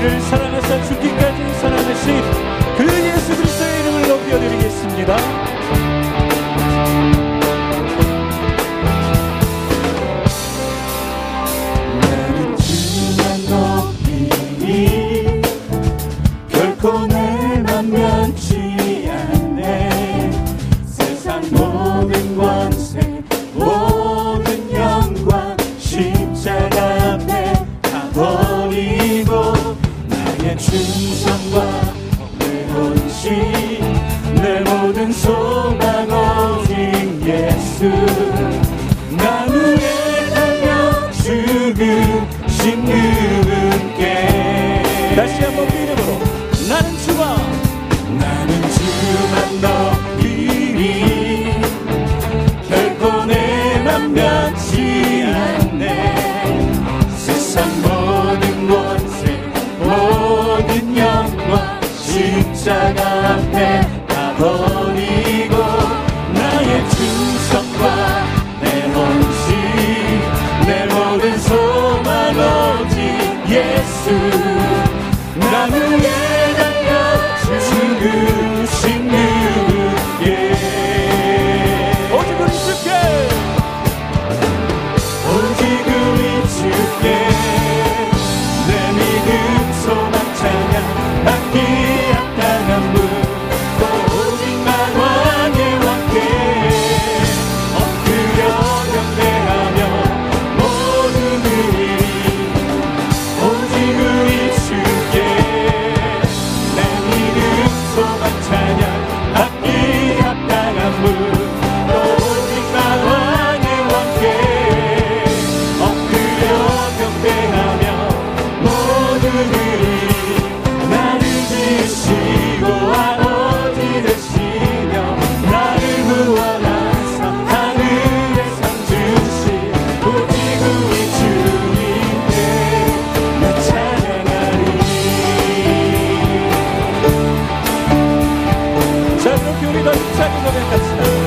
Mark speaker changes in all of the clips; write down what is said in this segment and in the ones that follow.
Speaker 1: 우리를 사랑하사 죽기까지 사랑하신 그 예수 그리스도의 이름을 높여드리겠습니다.
Speaker 2: 원세
Speaker 1: 교리더 힘차게 고백합시다.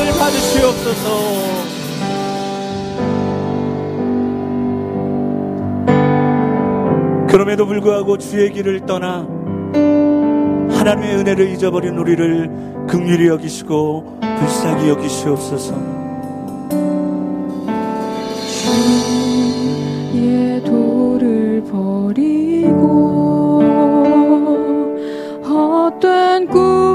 Speaker 2: 영광을
Speaker 1: 받으시옵소서. 그럼에도 불구하고 주의 길을 떠나 하나님의 은혜를 잊어버린 우리를 극률히 여기시고 불쌍히 여기시옵소서.
Speaker 3: 주의 도를 버리고
Speaker 1: 어떤 꿈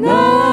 Speaker 1: No.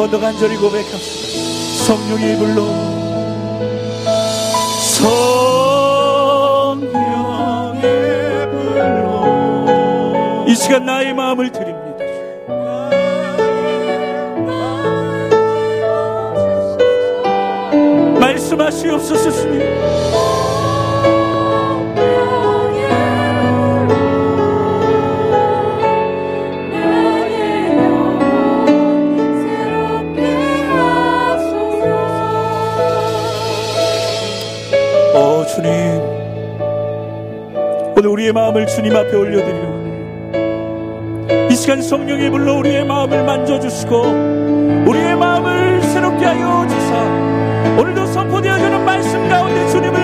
Speaker 1: 번 더 간절히 고백합시다. 성령의 불로 성령의 불로 이 시간 나의 마음을 드립니다. 말씀하시옵소서 주님. 오늘 우리의 마음을 주님 앞에 올려드리오니 이 시간 성령의 불로 우리의 마음을 만져주시고 우리의 마음을 새롭게 하여 주사 오늘도 선포되어지는 말씀 가운데 주님을